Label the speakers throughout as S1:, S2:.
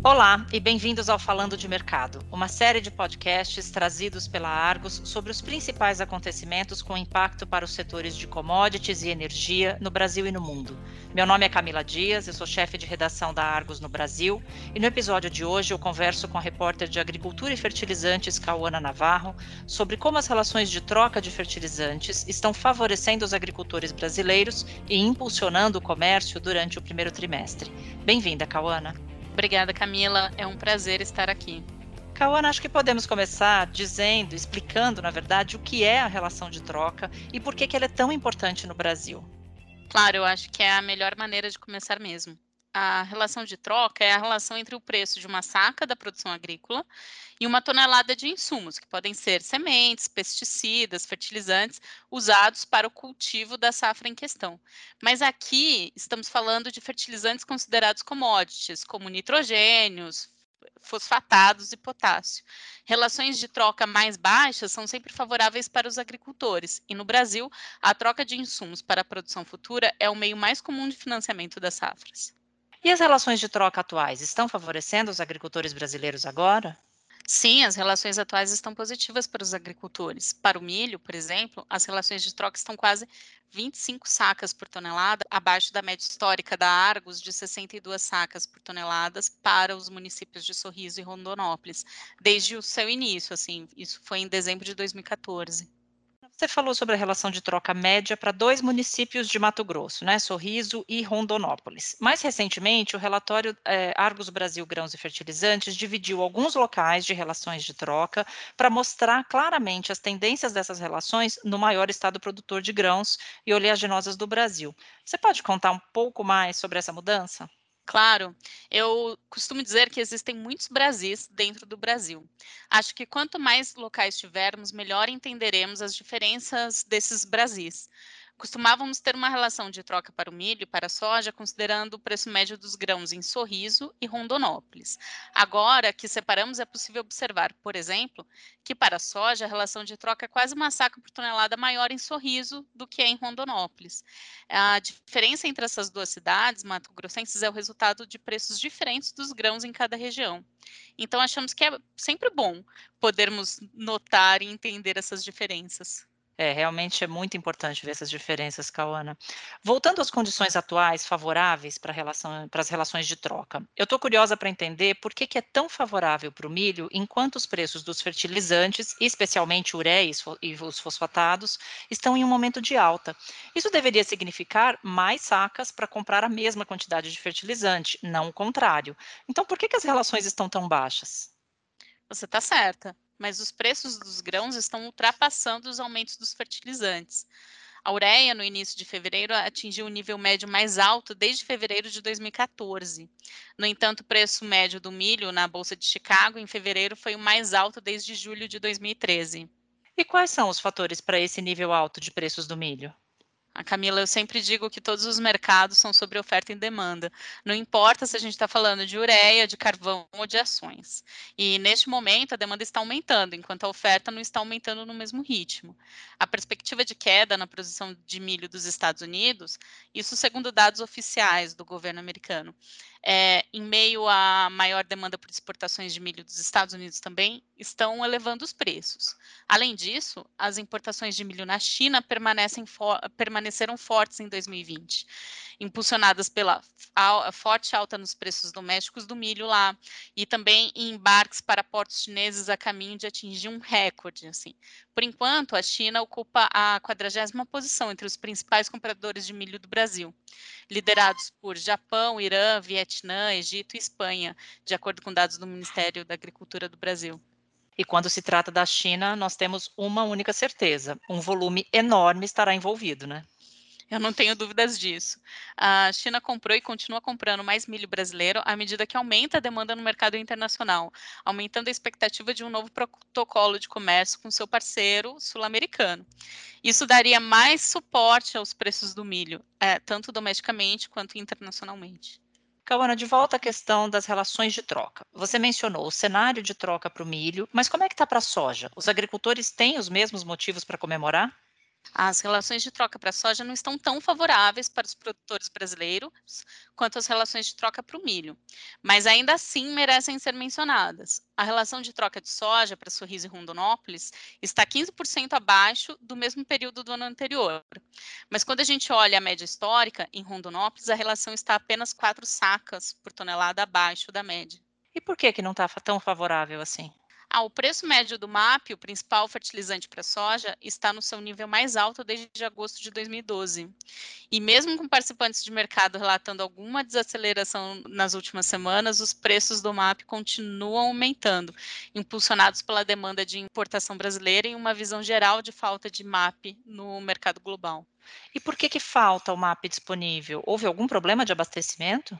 S1: Olá e bem-vindos ao Falando de Mercado, uma série de podcasts trazidos pela Argos sobre os principais acontecimentos com impacto para os setores de commodities e energia no Brasil e no mundo. Meu nome é Camila Dias, eu sou chefe de redação da Argos no Brasil e no episódio de hoje eu converso com a repórter de Agricultura e Fertilizantes, Cauana Navarro, sobre como as relações de troca de fertilizantes estão favorecendo os agricultores brasileiros e impulsionando o comércio durante o primeiro trimestre. Bem-vinda, Cauana.
S2: Obrigada, Camila. É um prazer estar aqui.
S1: Cauana, acho que podemos começar dizendo, explicando, na verdade, o que é a relação de troca e por que, que ela é tão importante no Brasil.
S2: Claro, eu acho que é a melhor maneira de começar mesmo a relação de troca é a relação entre o preço de uma saca da produção agrícola e uma tonelada de insumos, que podem ser sementes, pesticidas, fertilizantes, usados para o cultivo da safra em questão. Mas aqui estamos falando de fertilizantes considerados commodities, como nitrogênios, fosfatados e potássio. Relações de troca mais baixas são sempre favoráveis para os agricultores, e no Brasil, a troca de insumos para a produção futura é o meio mais comum de financiamento das safras.
S1: E as relações de troca atuais estão favorecendo os agricultores brasileiros agora?
S2: Sim, as relações atuais estão positivas para os agricultores. Para o milho, por exemplo, as relações de troca estão quase 25 sacas por tonelada, abaixo da média histórica da Argos de 62 sacas por toneladas para os municípios de Sorriso e Rondonópolis, desde o seu início, assim, isso foi em dezembro de 2014.
S1: Você falou sobre a relação de troca média para dois municípios de Mato Grosso, né, Sorriso e Rondonópolis. Mais recentemente, o relatório é, Argos Brasil Grãos e Fertilizantes dividiu alguns locais de relações de troca para mostrar claramente as tendências dessas relações no maior estado produtor de grãos e oleaginosas do Brasil. Você pode contar um pouco mais sobre essa mudança?
S2: Claro, eu costumo dizer que existem muitos Brasis dentro do Brasil. Acho que quanto mais locais tivermos, melhor entenderemos as diferenças desses Brasis. Costumávamos ter uma relação de troca para o milho e para a soja, considerando o preço médio dos grãos em Sorriso e Rondonópolis. Agora que separamos, é possível observar, por exemplo, que para a soja a relação de troca é quase uma saca por tonelada maior em Sorriso do que é em Rondonópolis. A diferença entre essas duas cidades, Mato Grossenses, é o resultado de preços diferentes dos grãos em cada região. Então, achamos que é sempre bom podermos notar e entender essas diferenças.
S1: É, realmente é muito importante ver essas diferenças, Cauana. Voltando às condições atuais favoráveis para, relação, as relações de troca, eu estou curiosa para entender por que, que é tão favorável para o milho enquanto os preços dos fertilizantes, especialmente ureia e os fosfatados, estão em um momento de alta. Isso deveria significar mais sacas para comprar a mesma quantidade de fertilizante, não o contrário. Então, por que, que as relações estão tão baixas?
S2: Você está certa mas os preços dos grãos estão ultrapassando os aumentos dos fertilizantes. A ureia, no início de fevereiro, atingiu o nível médio mais alto desde fevereiro de 2014. No entanto, o preço médio do milho na Bolsa de Chicago em fevereiro foi o mais alto desde julho de 2013.
S1: E quais são os fatores para esse nível alto de preços do milho?
S2: A Camila, eu sempre digo que todos os mercados são sobre oferta e demanda. Não importa se a gente está falando de ureia, de carvão ou de ações. E neste momento a demanda está aumentando, enquanto a oferta não está aumentando no mesmo ritmo. A perspectiva de queda na produção de milho dos Estados Unidos, isso segundo dados oficiais do governo americano, é, em meio à maior demanda por exportações de milho dos Estados Unidos também, estão elevando os preços. Além disso, as importações de milho na China for permaneceram fortes em 2020 impulsionadas pela forte alta nos preços domésticos do milho lá, e também em embarques para portos chineses a caminho de atingir um recorde. Assim. Por enquanto, a China ocupa a quadragésima posição entre os principais compradores de milho do Brasil, liderados por Japão, Irã, Vietnã, Egito e Espanha, de acordo com dados do Ministério da Agricultura do Brasil.
S1: E quando se trata da China, nós temos uma única certeza: um volume enorme estará envolvido, né?
S2: Eu não tenho dúvidas disso. A China comprou e continua comprando mais milho brasileiro à medida que aumenta a demanda no mercado internacional, aumentando a expectativa de um novo protocolo de comércio com seu parceiro sul-americano. Isso daria mais suporte aos preços do milho, é, tanto domesticamente quanto internacionalmente.
S1: Cauana, de volta à questão das relações de troca. Você mencionou o cenário de troca para o milho, mas como é que está para a soja? Os agricultores têm os mesmos motivos para comemorar?
S2: As relações de troca para a soja não estão tão favoráveis para os produtores brasileiros quanto as relações de troca para o milho, mas ainda assim merecem ser mencionadas. A relação de troca de soja para Sorriso e Rondonópolis está 15% abaixo do mesmo período do ano anterior. Mas quando a gente olha a média histórica, em Rondonópolis a relação está apenas 4 sacas por tonelada abaixo da média.
S1: E por que, que não está tão favorável assim?
S2: Ah, o preço médio do MAP, o principal fertilizante para soja, está no seu nível mais alto desde agosto de 2012. E mesmo com participantes de mercado relatando alguma desaceleração nas últimas semanas, os preços do MAP continuam aumentando, impulsionados pela demanda de importação brasileira e uma visão geral de falta de MAP no mercado global.
S1: E por que, que falta o MAP disponível? Houve algum problema de abastecimento?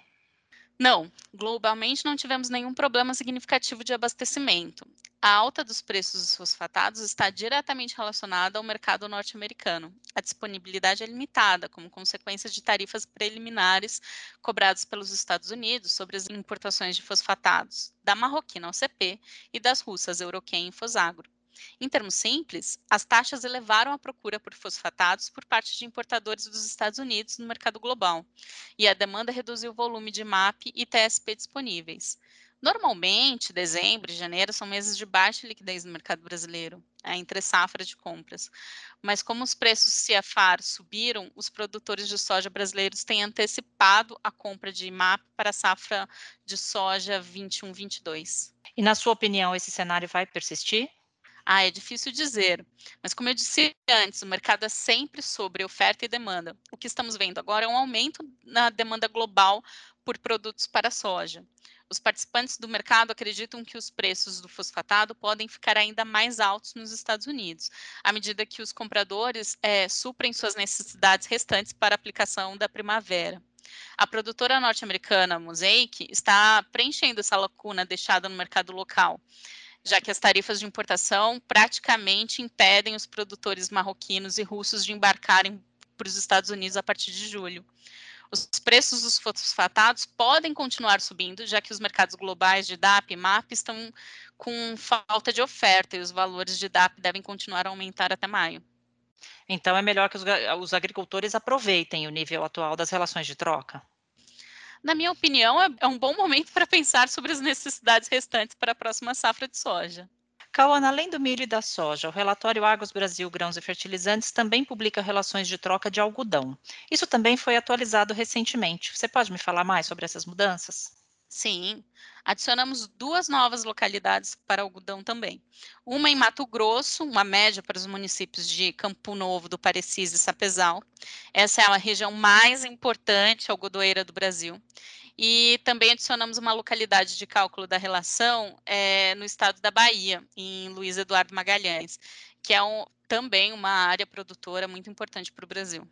S2: Não, globalmente não tivemos nenhum problema significativo de abastecimento. A alta dos preços dos fosfatados está diretamente relacionada ao mercado norte-americano. A disponibilidade é limitada, como consequência de tarifas preliminares cobradas pelos Estados Unidos sobre as importações de fosfatados, da marroquina OCP e das russas Euroquem e Fosagro. Em termos simples, as taxas elevaram a procura por fosfatados por parte de importadores dos Estados Unidos no mercado global, e a demanda reduziu o volume de MAP e TSP disponíveis. Normalmente, dezembro e janeiro são meses de baixa liquidez no mercado brasileiro, é, entre safras de compras. Mas como os preços CFR subiram, os produtores de soja brasileiros têm antecipado a compra de MAP para a safra de soja 21-22.
S1: E na sua opinião, esse cenário vai persistir?
S2: Ah, é difícil dizer, mas como eu disse antes, o mercado é sempre sobre oferta e demanda. O que estamos vendo agora é um aumento na demanda global por produtos para soja. Os participantes do mercado acreditam que os preços do fosfatado podem ficar ainda mais altos nos Estados Unidos, à medida que os compradores é, suprem suas necessidades restantes para a aplicação da primavera. A produtora norte-americana Mosaic está preenchendo essa lacuna deixada no mercado local já que as tarifas de importação praticamente impedem os produtores marroquinos e russos de embarcarem para os Estados Unidos a partir de julho. Os preços dos fosfatados podem continuar subindo, já que os mercados globais de DAP e MAP estão com falta de oferta e os valores de DAP devem continuar a aumentar até maio.
S1: Então, é melhor que os, os agricultores aproveitem o nível atual das relações de troca?
S2: Na minha opinião, é, é um bom momento para pensar sobre as necessidades restantes para a próxima safra de soja.
S1: Cauana, além do milho e da soja, o relatório Agros Brasil Grãos e Fertilizantes também publica relações de troca de algodão. Isso também foi atualizado recentemente. Você pode me falar mais sobre essas mudanças?
S2: Sim, adicionamos duas novas localidades para algodão também. Uma em Mato Grosso, uma média para os municípios de Campo Novo, do Parecis e Sapezal. Essa é a região mais importante algodoeira do Brasil. E também adicionamos uma localidade de cálculo da relação é, no estado da Bahia, em Luiz Eduardo Magalhães, que é um, também uma área produtora muito importante para o Brasil.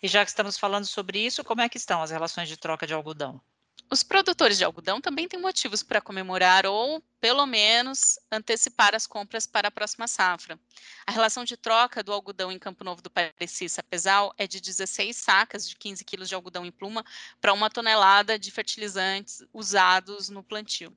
S1: E já que estamos falando sobre isso, como é que estão as relações de troca de algodão?
S2: Os produtores de algodão também têm motivos para comemorar ou, pelo menos, antecipar as compras para a próxima safra. A relação de troca do algodão em Campo Novo do Parecis Sapezal é de 16 sacas de 15 quilos de algodão em pluma para uma tonelada de fertilizantes usados no plantio.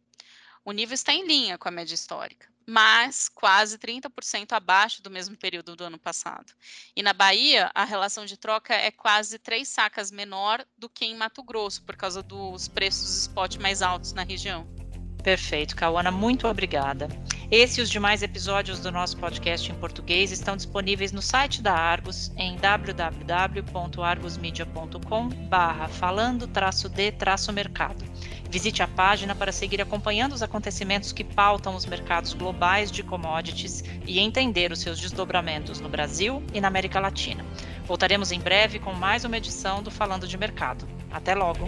S2: O nível está em linha com a média histórica mas quase 30% abaixo do mesmo período do ano passado. E na Bahia, a relação de troca é quase três sacas menor do que em Mato Grosso, por causa dos preços spot mais altos na região.
S1: Perfeito, Cauana, muito obrigada. Esse e os demais episódios do nosso podcast em português estão disponíveis no site da Argos em www.argusmedia.com barra falando-d-mercado. Visite a página para seguir acompanhando os acontecimentos que pautam os mercados globais de commodities e entender os seus desdobramentos no Brasil e na América Latina. Voltaremos em breve com mais uma edição do Falando de Mercado. Até logo!